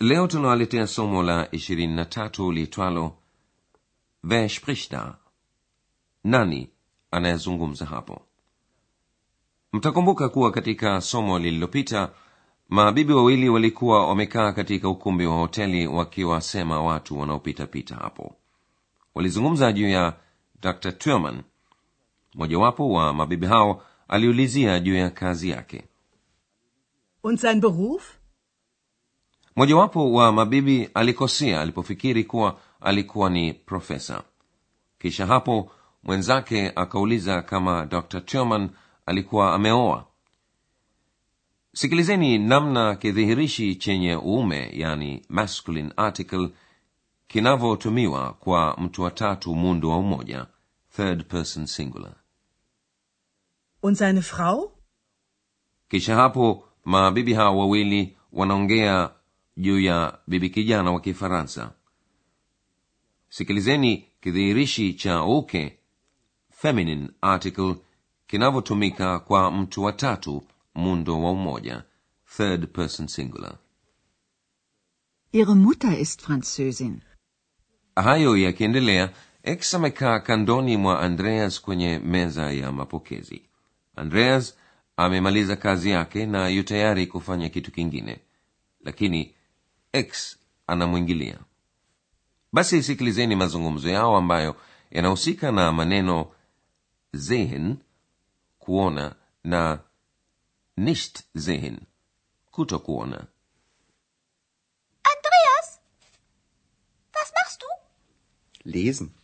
Leo tunawaletea somo la 23 liitwalo Wer spricht da? Nani anayezungumza hapo? Mtakumbuka kuwa katika somo lililopita mabibi wawili walikuwa wamekaa katika ukumbi wa hoteli wakiwasema watu wanaopita-pita hapo. Walizungumza juu ya Dr. Turman. Mojawapo wa mabibi hao aliulizia juu ya kazi yake. Und sein Beruf? Mojawapo wa mabibi alikosea alipofikiri kuwa alikuwa ni profesa. Kisha hapo mwenzake akauliza kama dr turman alikuwa ameoa. Sikilizeni namna kidhihirishi chenye uume yani masculine article kinavyotumiwa kwa mtu wa tatu muundo wa umoja third person singular. Und seine Frau? kisha hapo mabibi hawa wawili wanaongea juu ya bibi kijana wa kifaransa. Sikilizeni kidhihirishi cha uke feminine article kinavyotumika kwa mtu wa tatu mundo wa umoja third person singular. Ihre Mutter ist Französin. hayo yakiendelea x amekaa kandoni mwa andreas kwenye meza ya mapokezi. Andreas amemaliza kazi yake na yu tayari kufanya kitu kingine. Lakini x anamwingilia basi sikilizeni mazungumzo yao ambayo yanahusika na maneno sehen kuona na nicht sehen kuto kuona Andreas, was machst du? lesen.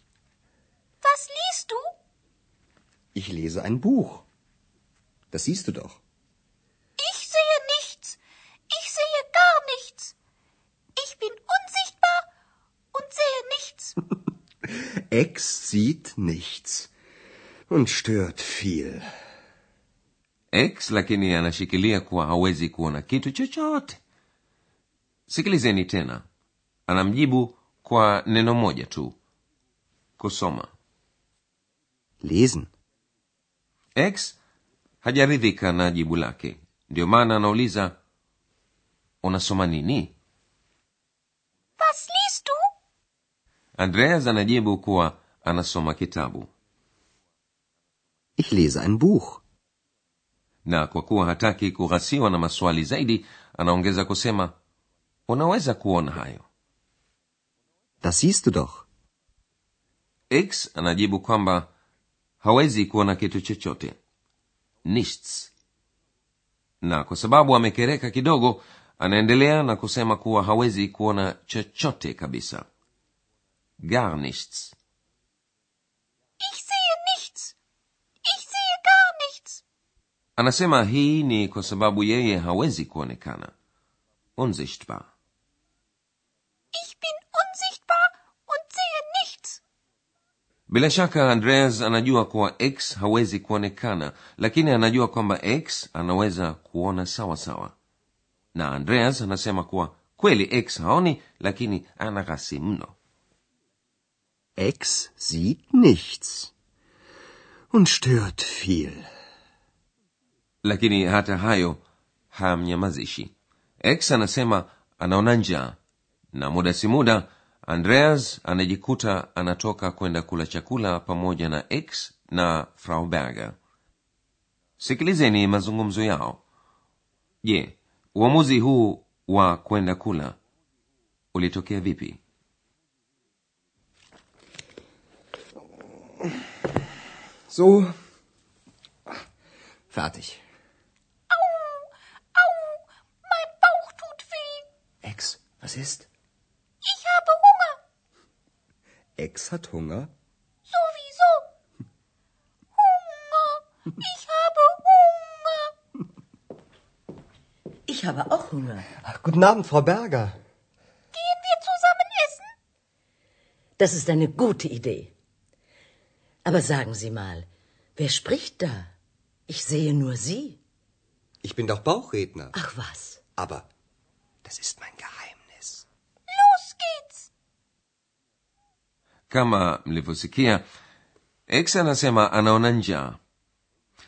Was liest du? Ich lese ein Buch. Das siehst du doch. Ex sieht nichts und stört viel. Ex lakini anashikilia kuwa hawezi kuona kitu chochote. Sikilizeni tena. Anamjibu kwa neno moja tu. Kusoma. Lesen. Ex hajaridhika na jibu lake. Ndio maana anauliza unasoma nini Was liest du? Andreas anajibu kuwa anasoma kitabu. Ich lese ein Buch. na kwa kuwa hataki kughasiwa na maswali zaidi anaongeza kusema unaweza kuona hayo. Das siehst du doch. x anajibu kwamba hawezi kuona kitu chochote. Nichts. Na kwa sababu amekereka kidogo anaendelea na kusema kuwa hawezi kuona chochote kabisa gar nichts Ich sehe nichts. Ich sehe gar nichts. anasema hii ni kwa sababu yeye hawezi kuonekana unsichtbar Ich bin unsichtbar und sehe nichts. bila shaka andreas anajua kuwa x hawezi kuonekana lakini anajua kwamba x anaweza kuona sawa sawa na andreas anasema kuwa kweli x haoni lakini ana ghasi mno Ex sieht nichts und stört viel. lakini hata hayo hamnyamazishi. X anasema anaona njaa. Na muda si muda andreas anajikuta anatoka kwenda kula chakula pamoja na x na frau berger. Sikilizeni mazungumzo yao. Je uamuzi huu wa kwenda kula ulitokea vipi So. Fertig. Au, mein Bauch tut weh. Ex, was ist? Ich habe Hunger. Ex hat Hunger. Sowieso. Hunger. Ich habe Hunger. Ich habe auch Hunger. Ach, guten Abend, Frau Berger. Gehen wir zusammen essen? Das ist eine gute Idee. Aber sagen Sie mal, wer spricht da? Ich sehe nur Sie. Ich bin doch Bauchredner. Ach was. Aber das ist mein Geheimnis. Los geht's. kama mlivyosikia x anasema anaona njaa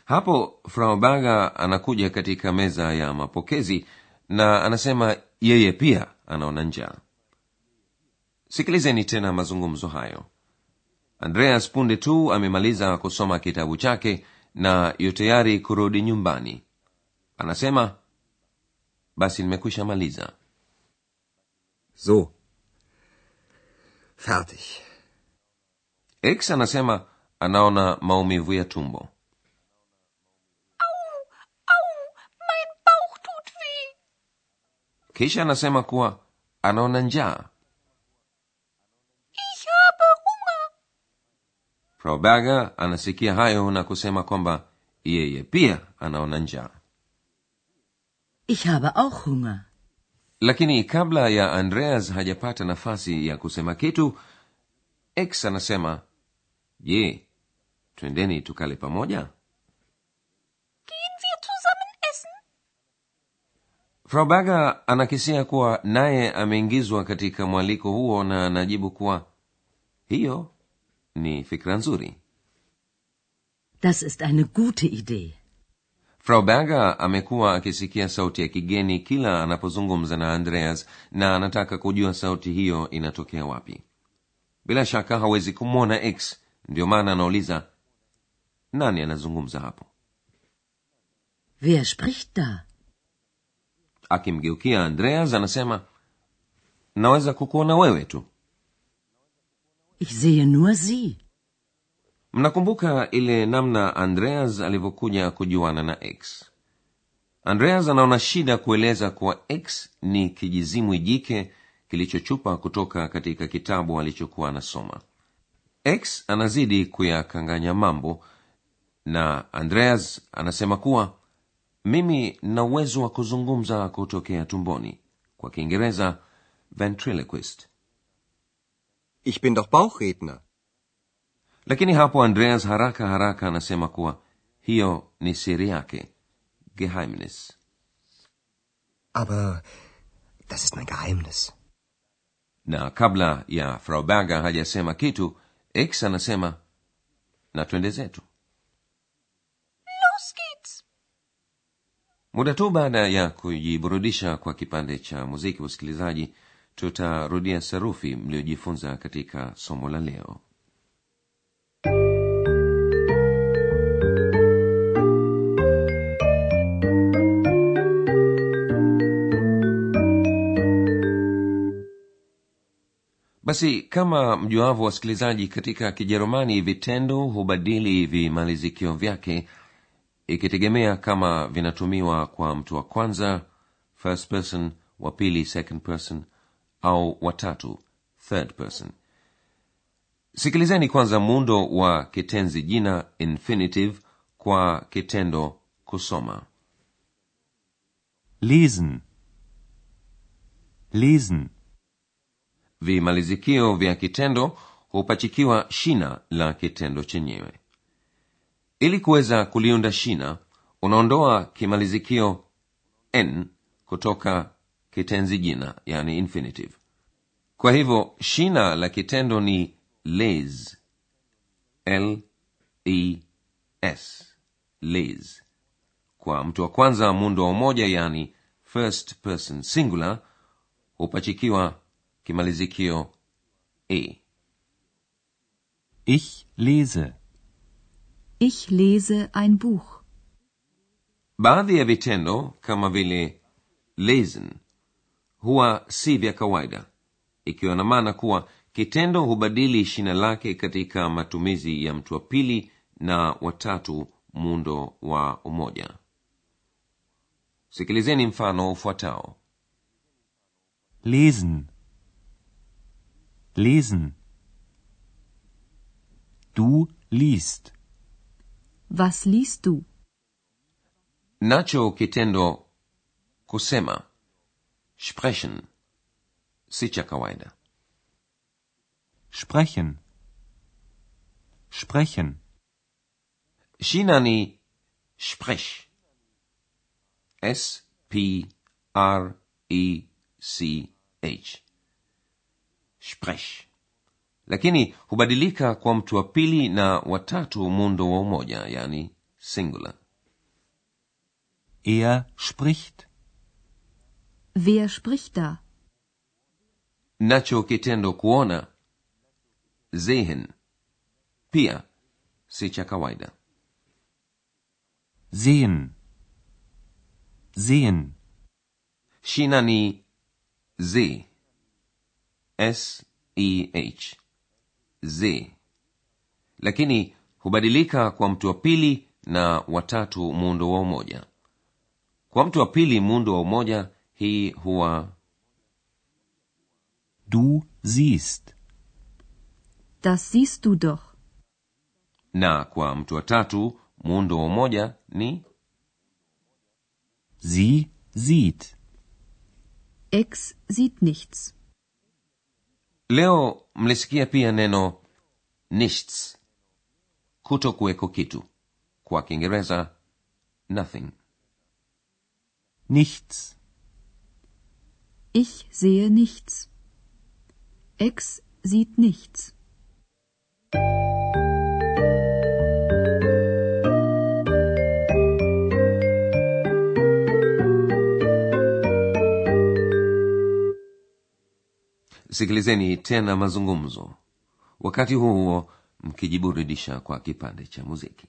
hapo frau baga anakuja katika meza ya mapokezi na anasema yeye pia anaona njaa sikilizeni tena mazungumzo hayo andreas punde tu amemaliza kusoma kitabu chake na yu tayari kurudi nyumbani anasema basi nimekwisha maliza So. Fertig. x anasema anaona maumivu ya tumbo Au, mein Bauch tut weh. kisha anasema kuwa anaona njaa Ich habe Hunger. Frau anasikia hayo na kusema kwamba yeye pia anaona njaa Ich habe auch Hunger. lakini kabla ya andreas hajapata nafasi ya kusema kitu x anasema je twendeni tukale pamoja Gehen wir zusammen essen? frau berger anakisia kuwa naye ameingizwa katika mwaliko huo na anajibu kuwa hiyo ni fikra nzuri Das ist eine gute Idee. frau berger amekuwa akisikia sauti ya kigeni kila anapozungumza na andreas na anataka kujua sauti hiyo inatokea wapi bila shaka hawezi kumwona x ndio maana anauliza nani anazungumza hapo Wer spricht da? akimgeukia andreas anasema naweza kukuona wewe tu Ich sehe nur Sie. mnakumbuka ile namna andreas alivyokuja kujuana na x? Andreas anaona shida kueleza kuwa x ni kijizimwi jike kilichochupa kutoka katika kitabu alichokuwa anasoma. X anazidi kuyakanganya mambo na andreas anasema kuwa mimi na uwezo wa kuzungumza kutokea tumboni kwa kiingereza ventriloquist Ich bin doch Bauchredner. lakini hapo andreas haraka haraka anasema kuwa hiyo ni siri yake geheimnis Aber das ist mein Geheimnis. na kabla ya frau berger hajasema kitu x anasema na twende zetu Los geht's. muda tu baada ya kujiburudisha kwa kipande cha muziki usikilizaji tutarudia sarufi mliojifunza katika somo la leo. Basi kama mjuavo wasikilizaji katika kijerumani vitendo hubadili vimalizikio vyake ikitegemea kama vinatumiwa kwa mtu wa kwanza first person wa pili second person au watatu third person sikilizeni kwanza muundo wa kitenzi jina infinitive kwa kitendo kusoma Lesen. Lesen. vimalizikio vya kitendo hupachikiwa shina la kitendo chenyewe ili kuweza kuliunda shina unaondoa kimalizikio n kutoka kitenzi jina yani infinitive. Kwa hivyo shina la kitendo ni les. L e s. Les. Kwa mtu wa kwanza muundo wa umoja yani first person singular hupachikiwa kimalizikio e. Ich lese. Ich lese ein Buch. baadhi ya vitendo kama vile lesen huwa si vya kawaida ikiwa na maana kuwa kitendo hubadili shina lake katika matumizi ya mtu wa pili na watatu muundo wa umoja sikilizeni mfano ufuatao Lesen. Lesen. Du liest. Was liest du? nacho kitendo kusema sprechen si cha kawaida Sprechen. Sprechen. Shinani sprech s p r e c h sprech lakini hubadilika kwa mtu wa pili na watatu muundo wa umoja yani singular Er spricht. Wer spricht da? nacho kitendo kuona sehen pia si cha kawaida Sehen. Sehen. shina ni z s e h z lakini hubadilika kwa mtu wa pili na watatu muundo wa umoja kwa mtu wa pili muundo wa umoja hii huwa Du siehst. Das siehst du doch. na kwa mtu wa tatu muundo wa umoja ni Sie sieht. Ex sieht nichts. leo mlisikia pia neno nichts kuto kuweko kitu kwa kiingereza nothing Nichts. Ich sehe nichts. Ex sieht nichts. sikilizeni tena mazungumzo wakati huo huo mkijiburudisha kwa kipande cha muziki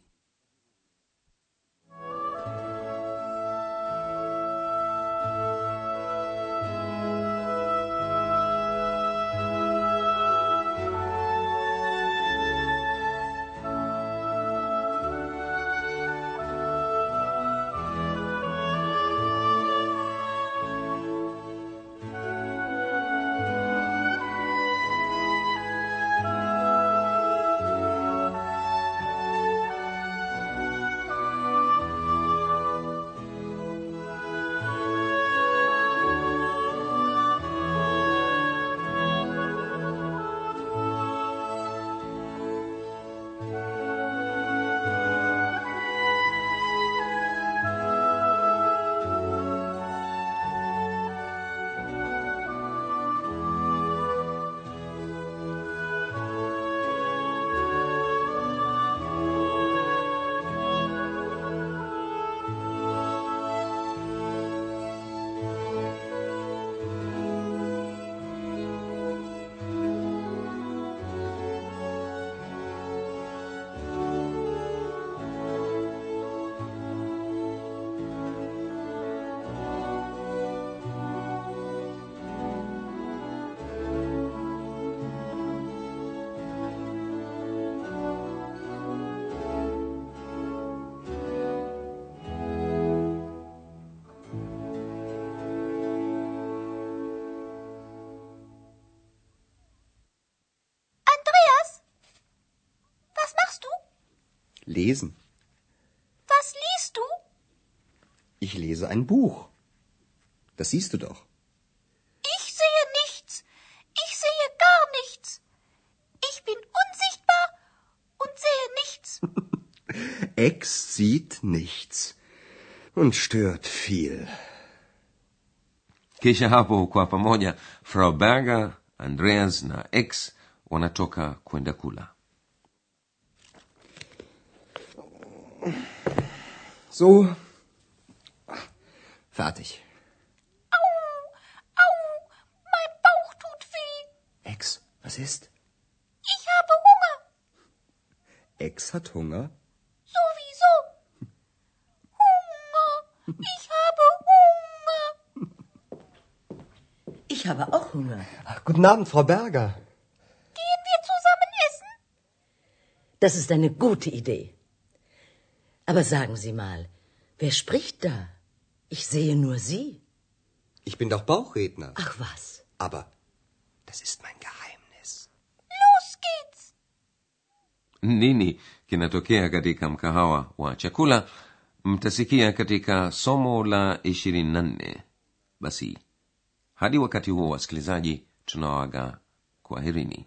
Lesen. Was liest du? Ich lese ein Buch. Das siehst du doch. Ich sehe nichts. Ich sehe gar nichts. Ich bin unsichtbar und sehe nichts. Ex sieht nichts und stört viel. kisha hapo kwa pamoja frau berger andreas na x wanatoka kwenda kula So. Fertig. Au, au, mein Bauch tut weh. Ex, was ist? Ich habe Hunger. Ex hat Hunger. Sowieso. Hunger. Ich habe Hunger. Ich habe auch Hunger. Ach, guten Abend, Frau Berger. Gehen wir zusammen essen? Das ist eine gute Idee. Aber sagen Sie mal, wer spricht da? Ich sehe nur Sie. Ich bin doch Bauchredner. Ach was. Aber das ist mein Geheimnis. Los geht's. nini kinatokea katika mkahawa wa chakula mtasikia katika somo la ishirini na nne basi hadi wakati huo wasikilizaji tunawaga kwaherini